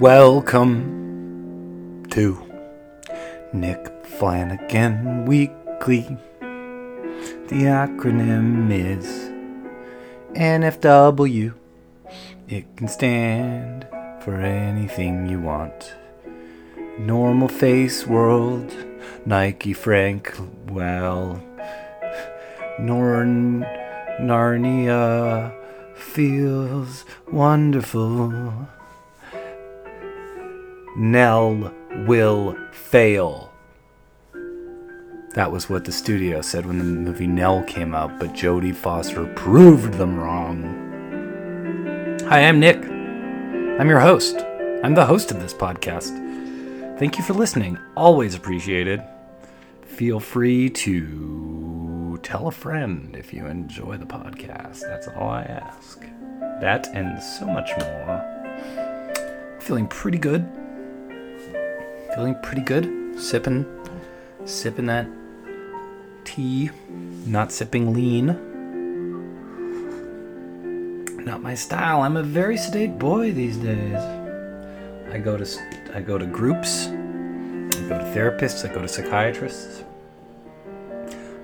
Welcome to Nick Flanagan Weekly. The acronym is NFW. It can stand for anything you want. Normal face world, Nike Frank, well, Norn, Narnia feels wonderful. Nell will fail. That was what the studio said when the movie Nell came out, but Jodie Foster proved them wrong. Hi, I'm Nick. I'm your host. I'm the host of this podcast. Thank you for listening. Always appreciated. Feel free to tell a friend if you enjoy the podcast. That's all I ask. That and so much more. Feeling pretty good. Feeling pretty good. Sipping, sipping that tea. Not sipping lean. Not my style. I'm a very sedate boy these days. I go to I go to groups. I go to therapists. I go to psychiatrists.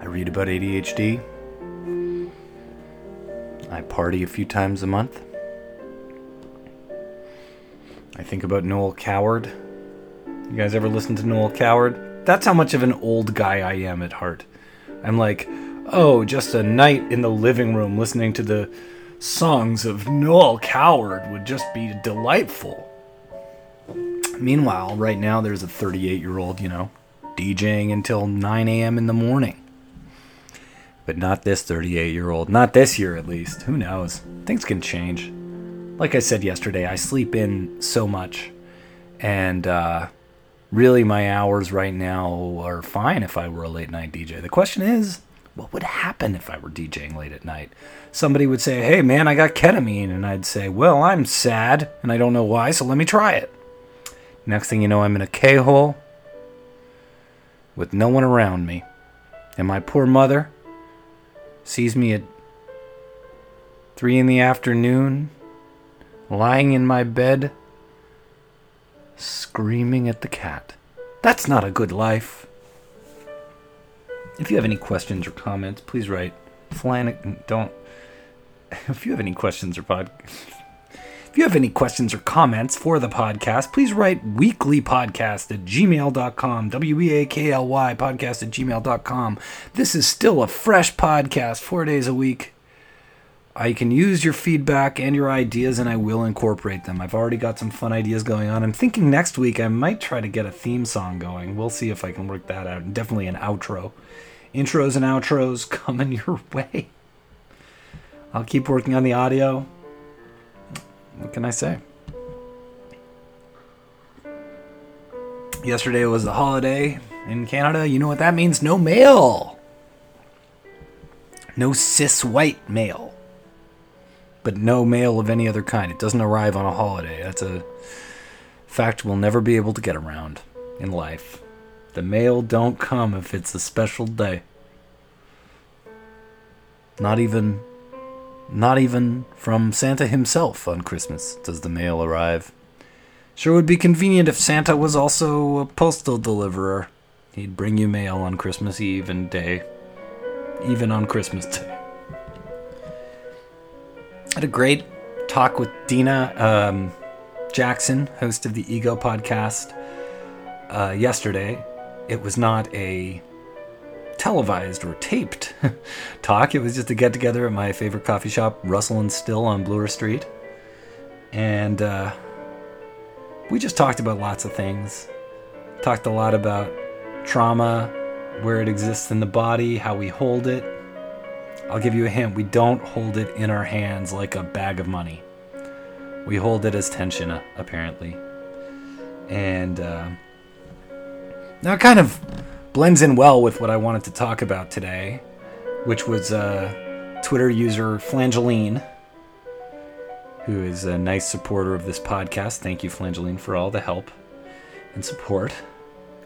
I read about ADHD. I party a few times a month. I think about Noel Coward. You guys ever listen to Noel Coward? That's how much of an old guy I am at heart. I'm like, oh, just a night in the living room listening to the songs of Noel Coward would just be delightful. Meanwhile, right now there's a 38 year old, you know, DJing until 9 a.m. in the morning. But not this 38 year old. Not this year, at least. Who knows? Things can change. Like I said yesterday, I sleep in so much. And uh, really, my hours right now are fine if I were a late night DJ. The question is, what would happen if I were DJing late at night? Somebody would say, hey man, I got ketamine. And I'd say, well, I'm sad and I don't know why, so let me try it. Next thing you know, I'm in a K hole with no one around me. And my poor mother sees me at 3 in the afternoon, lying in my bed, screaming at the cat. That's not a good life. If you have any questions or comments, please write Flanagan. Don't. If you have any questions or pod. If you have any questions or comments for the podcast, please write weaklypodcast at gmail.com. W E A K L Y podcast at gmail.com. This is still a fresh podcast, four days a week. I can use your feedback and your ideas, and I will incorporate them. I've already got some fun ideas going on. I'm thinking next week I might try to get a theme song going. We'll see if I can work that out. Definitely an outro. Intros and outros coming your way. I'll keep working on the audio. What can I say? Yesterday was the holiday in Canada. You know what that means? No mail. No cis white mail. But no mail of any other kind. It doesn't arrive on a holiday. That's a fact we'll never be able to get around in life. The mail don't come if it's a special day. Not even not even from Santa himself on Christmas does the mail arrive. Sure would be convenient if Santa was also a postal deliverer. He'd bring you mail on Christmas Eve and day. Even on Christmas Day. Had a great talk with Dina um, Jackson, host of the Ego podcast, uh, yesterday. It was not a televised or taped talk. It was just a get together at my favorite coffee shop, Russell and Still on Bloor Street. And uh, we just talked about lots of things. Talked a lot about trauma, where it exists in the body, how we hold it. I'll give you a hint we don't hold it in our hands like a bag of money. We hold it as tension, uh, apparently. And uh, now it kind of blends in well with what I wanted to talk about today, which was uh, Twitter user Flangeline, who is a nice supporter of this podcast. Thank you, Flangeline, for all the help and support.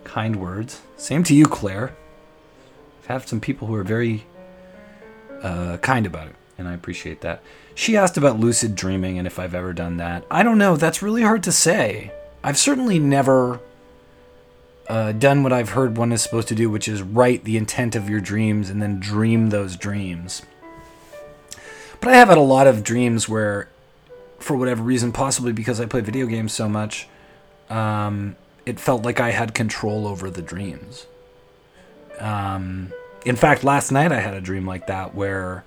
Kind words. Same to you, Claire. I have some people who are very uh, kind about it, and I appreciate that. She asked about lucid dreaming and if I've ever done that. I don't know. That's really hard to say. I've certainly never uh, done what I've heard one is supposed to do, which is write the intent of your dreams and then dream those dreams. But I have had a lot of dreams where, for whatever reason, possibly because I play video games so much, um, it felt like I had control over the dreams. Um, in fact, last night I had a dream like that where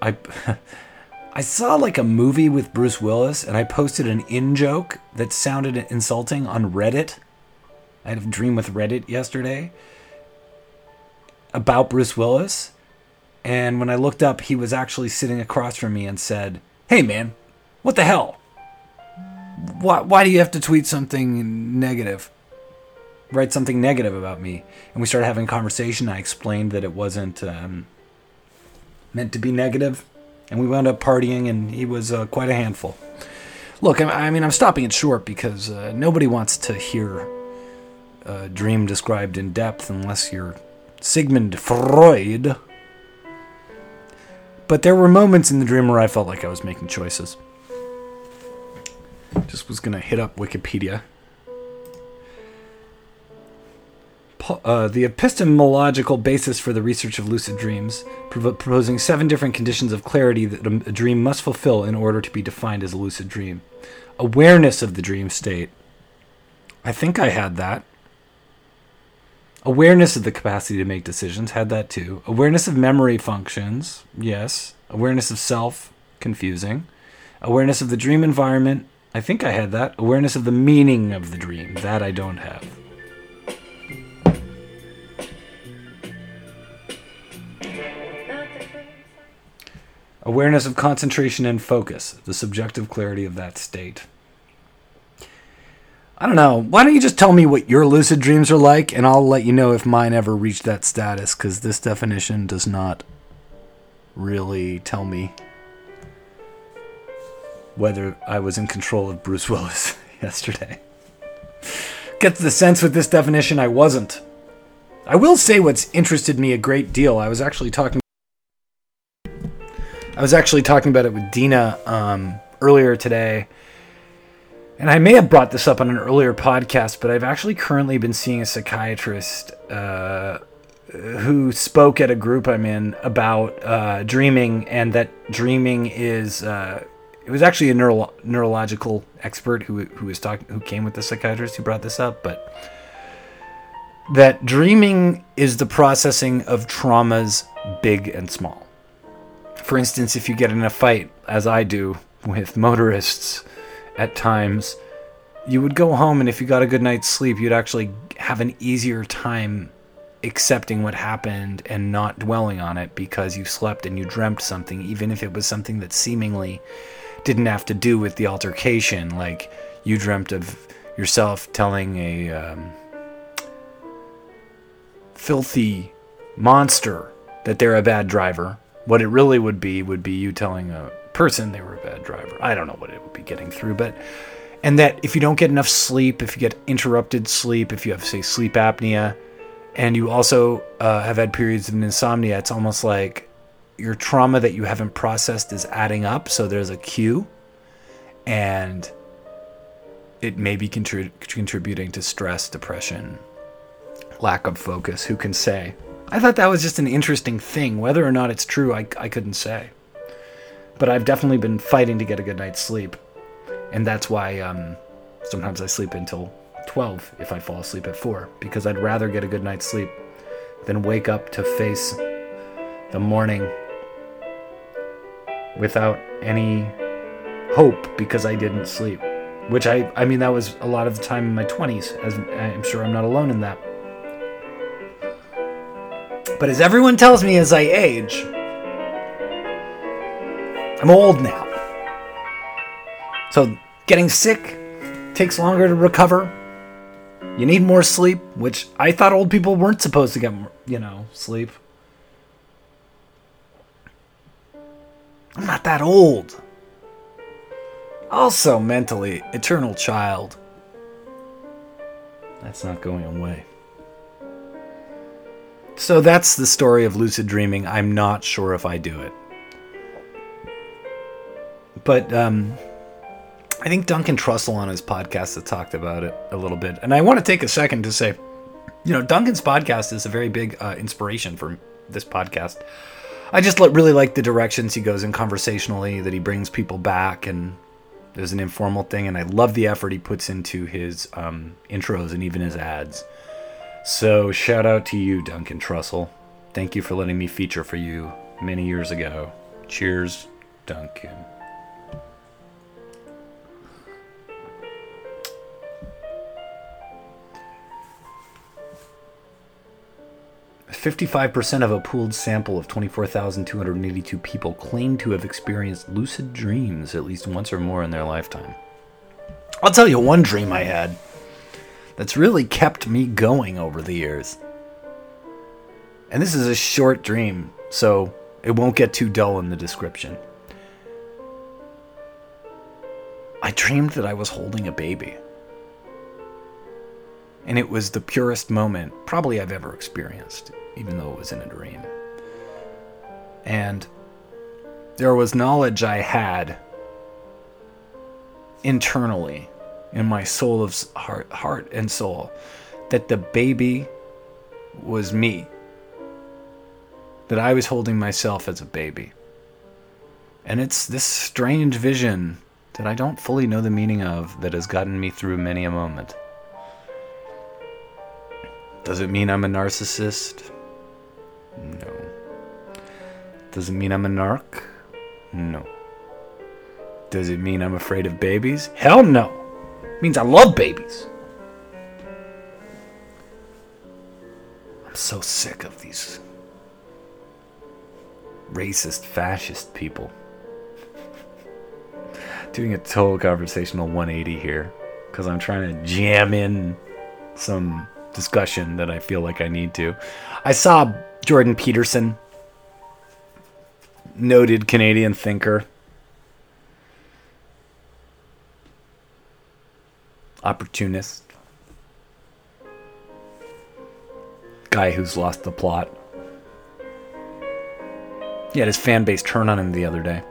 I. I saw like a movie with Bruce Willis and I posted an in joke that sounded insulting on Reddit I had a dream with Reddit yesterday about Bruce Willis. And when I looked up, he was actually sitting across from me and said, Hey man, what the hell? Why, why do you have to tweet something negative? Write something negative about me. And we started having conversation. I explained that it wasn't um, meant to be negative. And we wound up partying, and he was uh, quite a handful. Look, I, I mean, I'm stopping it short because uh, nobody wants to hear a dream described in depth unless you're Sigmund Freud. But there were moments in the dream where I felt like I was making choices. Just was to hit up Wikipedia. Uh, the epistemological basis for the research of lucid dreams, proposing seven different conditions of clarity that a dream must fulfill in order to be defined as a lucid dream. Awareness of the dream state. I think I had that. Awareness of the capacity to make decisions, had that too. Awareness of memory functions, yes. Awareness of self, confusing. Awareness of the dream environment, I think I had that. Awareness of the meaning of the dream, that I don't have. Awareness of concentration and focus, the subjective clarity of that state. I don't know. Why don't you just tell me what your lucid dreams are like, and I'll let you know if mine ever reached that status, because this definition does not really tell me whether I was in control of Bruce Willis yesterday. Get the sense with this definition I wasn't. I will say what's interested me a great deal. I was actually talking. I was actually talking about it with Dina um, earlier today and I may have brought this up on an earlier podcast, but I've actually currently been seeing a psychiatrist uh, who spoke at a group I'm in about uh, dreaming, and that dreaming is. Uh, it was actually a neuro- neurological expert who who was talking, who came with the psychiatrist who brought this up, but that dreaming is the processing of traumas, big and small. For instance, if you get in a fight, as I do with motorists at times, you would go home and if you got a good night's sleep, you'd actually have an easier time accepting what happened and not dwelling on it because you slept and you dreamt something, even if it was something that seemingly didn't have to do with the altercation. Like you dreamt of yourself telling a um, filthy monster that they're a bad driver. What it really would be would be you telling a person they were a bad driver. I don't know what it would be getting through, but and that if you don't get enough sleep, if you get interrupted sleep, if you have say sleep apnea, and you also uh, have had periods of insomnia, it's almost like your trauma that you haven't processed is adding up. So there's a cue, and it may be contrib- contributing to stress, depression, lack of focus. Who can say? I thought that was just an interesting thing. Whether or not it's true, I, I couldn't say but I've definitely been fighting to get a good night's sleep, and that's why um, sometimes I sleep until 12 if I fall asleep at 4 because I'd rather get a good night's sleep than wake up to face the morning without any hope because I didn't sleep. Which I, I mean, that was a lot of the time in my 20s, as I'm sure I'm not alone in that. But as everyone tells me as I age, I'm old now. So getting sick takes longer to recover. You need more sleep, which I thought old people weren't supposed to get, more, you know, sleep. I'm not that old. Also, mentally, eternal child. That's not going away. So that's the story of lucid dreaming. I'm not sure if I do it but um, I think Duncan Trussell on his podcast has talked about it a little bit. And I want to take a second to say, you know, Duncan's podcast is a very big uh, inspiration for this podcast. I just really like the directions he goes in conversationally, that he brings people back, and there's an informal thing. And I love the effort he puts into his um, intros and even his ads. So shout out to you, Duncan Trussell. Thank you for letting me feature for you many years ago. Cheers, Duncan. 55% of a pooled sample of 24,282 people claim to have experienced lucid dreams at least once or more in their lifetime. I'll tell you one dream I had that's really kept me going over the years. And this is a short dream, so it won't get too dull in the description. I dreamed that I was holding a baby. And it was the purest moment probably I've ever experienced even though it was in a dream. And there was knowledge I had internally in my soul of heart, heart and soul that the baby was me. That I was holding myself as a baby. And it's this strange vision that I don't fully know the meaning of that has gotten me through many a moment. Does it mean I'm a narcissist? No. Does it mean I'm a narc? No. Does it mean I'm afraid of babies? Hell no. It means I love babies. I'm so sick of these racist, fascist people. Doing a total conversational 180 here because I'm trying to jam in some discussion that I feel like I need to. I saw Jordan Peterson, noted Canadian thinker, opportunist, guy who's lost the plot. He had his fan base turn on him the other day.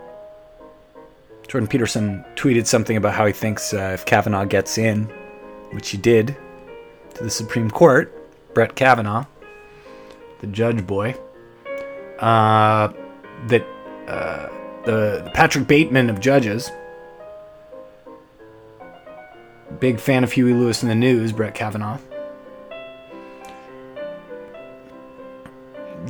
Jordan Peterson tweeted something about how he thinks uh, if Kavanaugh gets in, which he did, to the Supreme Court, Brett Kavanaugh, the judge boy, uh, that uh, the, Patrick Bateman of judges, big fan of Huey Lewis and the News, Brett Kavanaugh.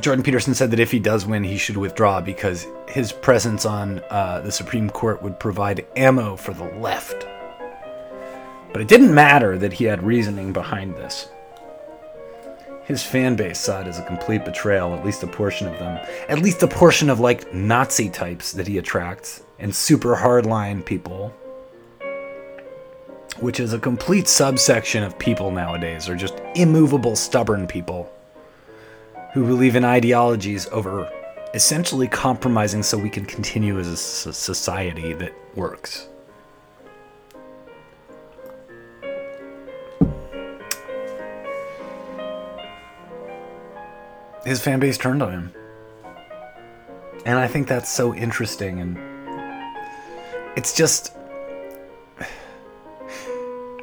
Jordan Peterson said that if he does win, he should withdraw because his presence on uh, the Supreme Court would provide ammo for the left. But it didn't matter that he had reasoning behind this. His fan base saw it as a complete betrayal, at least a portion of them. At least a portion of like Nazi types that he attracts and super hardline people. Which is a complete subsection of people nowadays, are just immovable, stubborn people who believe in ideologies over essentially compromising so we can continue as a society that works. his fan base turned on him. And I think that's so interesting and it's just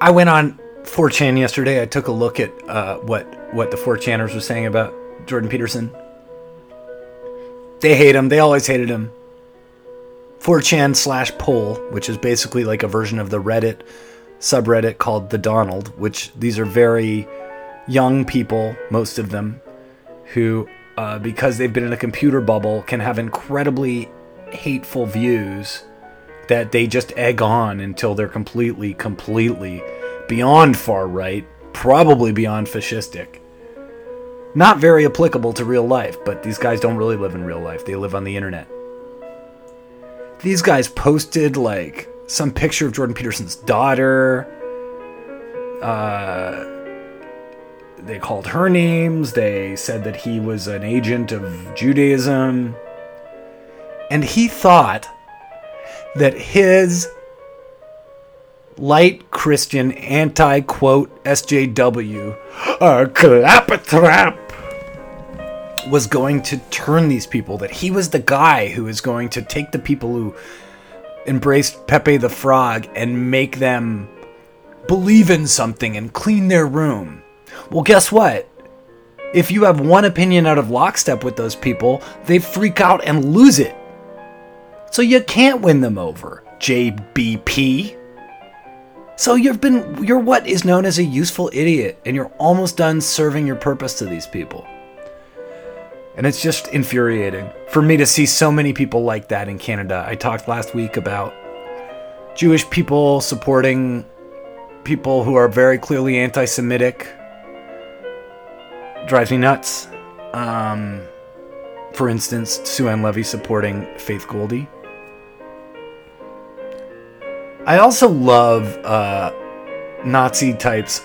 I went on 4chan yesterday. I took a look at uh, what what the 4chaners were saying about Jordan Peterson. They hate him. They always hated him. 4chan slash pol, which is basically like a version of the Reddit subreddit called the Donald, which these are very young people, most of them, who, uh, because they've been in a computer bubble, can have incredibly hateful views that they just egg on until they're completely, completely beyond far right, probably beyond fascistic. Not very applicable to real life, but these guys don't really live in real life. They live on the internet. These guys posted like some picture of Jordan Peterson's daughter. Uh, they called her names. They said that he was an agent of Judaism. And he thought that his light Christian anti quote SJW, uh, claptrap, was going to turn these people, that he was the guy who was going to take the people who embraced Pepe the Frog and make them believe in something and clean their room. Well, guess what? If you have one opinion out of lockstep with those people, they freak out and lose it. So you can't win them over, JBP. So you've been you're what is known as a useful idiot and you're almost done serving your purpose to these people. And it's just infuriating for me to see so many people like that in Canada. I talked last week about Jewish people supporting people who are very clearly anti Semitic. Drives me nuts. Um, for instance, Sue Ann Levy supporting Faith Goldy. I also love uh, Nazi types,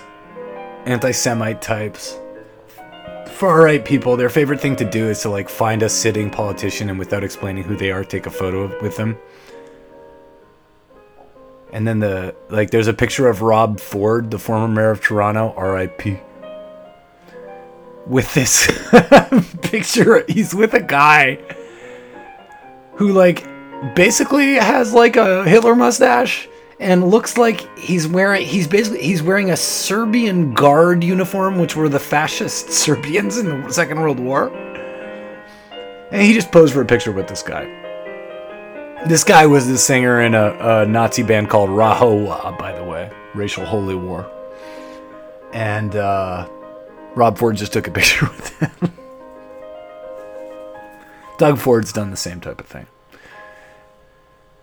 anti Semite types far right people, their favorite thing to do is to like find a sitting politician and without explaining who they are, take a photo with them. And then the like, there's a picture of Rob Ford, the former mayor of Toronto, R.I.P. With this picture, he's with a guy who like basically has like a Hitler mustache and looks like he's wearing he's basically he's wearing a Serbian guard uniform, which were the fascist Serbians in the Second World War. And he just posed for a picture with this guy. This guy was the singer in a, a Nazi band called Rahowa, by the way, Racial Holy War. And uh, Rob Ford just took a picture with him. Doug Ford's done the same type of thing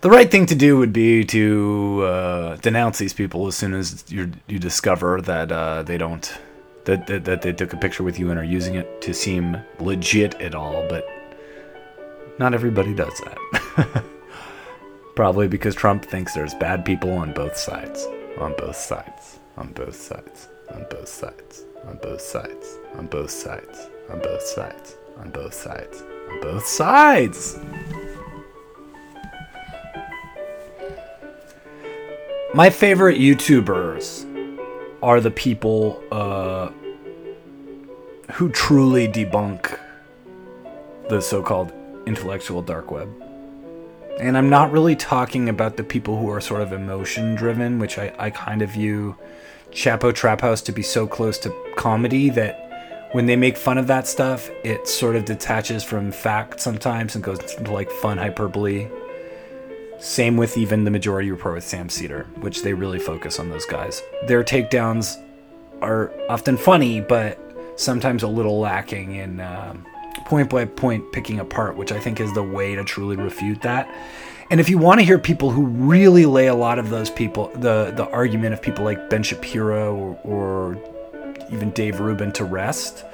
the right thing to do would be to uh, denounce these people as soon as you you discover that uh, they don't that, that that they took a picture with you and are using it to seem legit at all. But not everybody does that. Probably because Trump thinks there's bad people on both sides, on both sides, on both sides, on both sides, on both sides, on both sides, on both sides, on both sides, on both sides. My favorite YouTubers are the people uh, who truly debunk the so called intellectual dark web. And I'm not really talking about the people who are sort of emotion driven, which I, I kind of view Chapo Trap House to be so close to comedy that when they make fun of that stuff, it sort of detaches from fact sometimes and goes into like fun hyperbole same with even the majority report with Sam Seder, which they really focus on those guys. Their takedowns are often funny, but sometimes a little lacking in uh, point by point picking apart, which I think is the way to truly refute that. And if you want to hear people who really lay a lot of those people, the the argument of people like Ben Shapiro or, or even Dave Rubin to rest,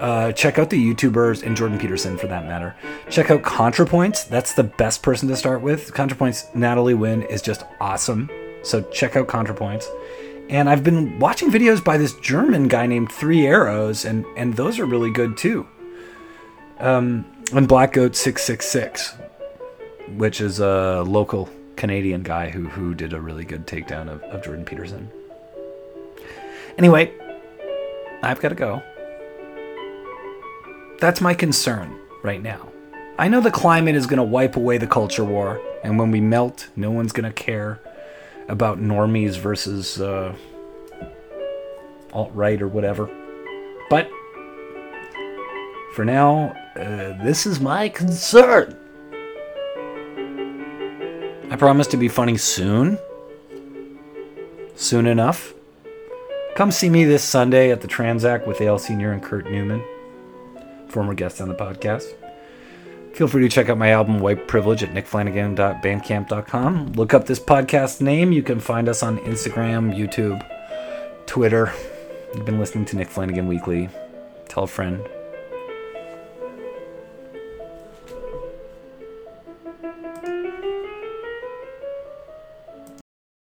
uh, check out the YouTubers and Jordan Peterson for that matter. Check out ContraPoints. That's the best person to start with. ContraPoints, Natalie Wynn is just awesome. So check out ContraPoints. And I've been watching videos by this German guy named Three Arrows, and, and those are really good too. Um, and Black Goat 666, which is a local Canadian guy who, who did a really good takedown of, of Jordan Peterson. Anyway, I've got to go. That's my concern right now. I know the climate is going to wipe away the culture war, and when we melt, no one's going to care about normies versus uh, alt right or whatever. But for now, uh, this is my concern. I promise to be funny soon. Soon enough. Come see me this Sunday at the Transact with Al Senior and Kurt Newman former guest on the podcast. Feel free to check out my album White Privilege at nickflanagan.bandcamp.com. Look up this podcast name. You can find us on Instagram, YouTube, Twitter. You've been listening to Nick Flanagan Weekly. Tell a friend.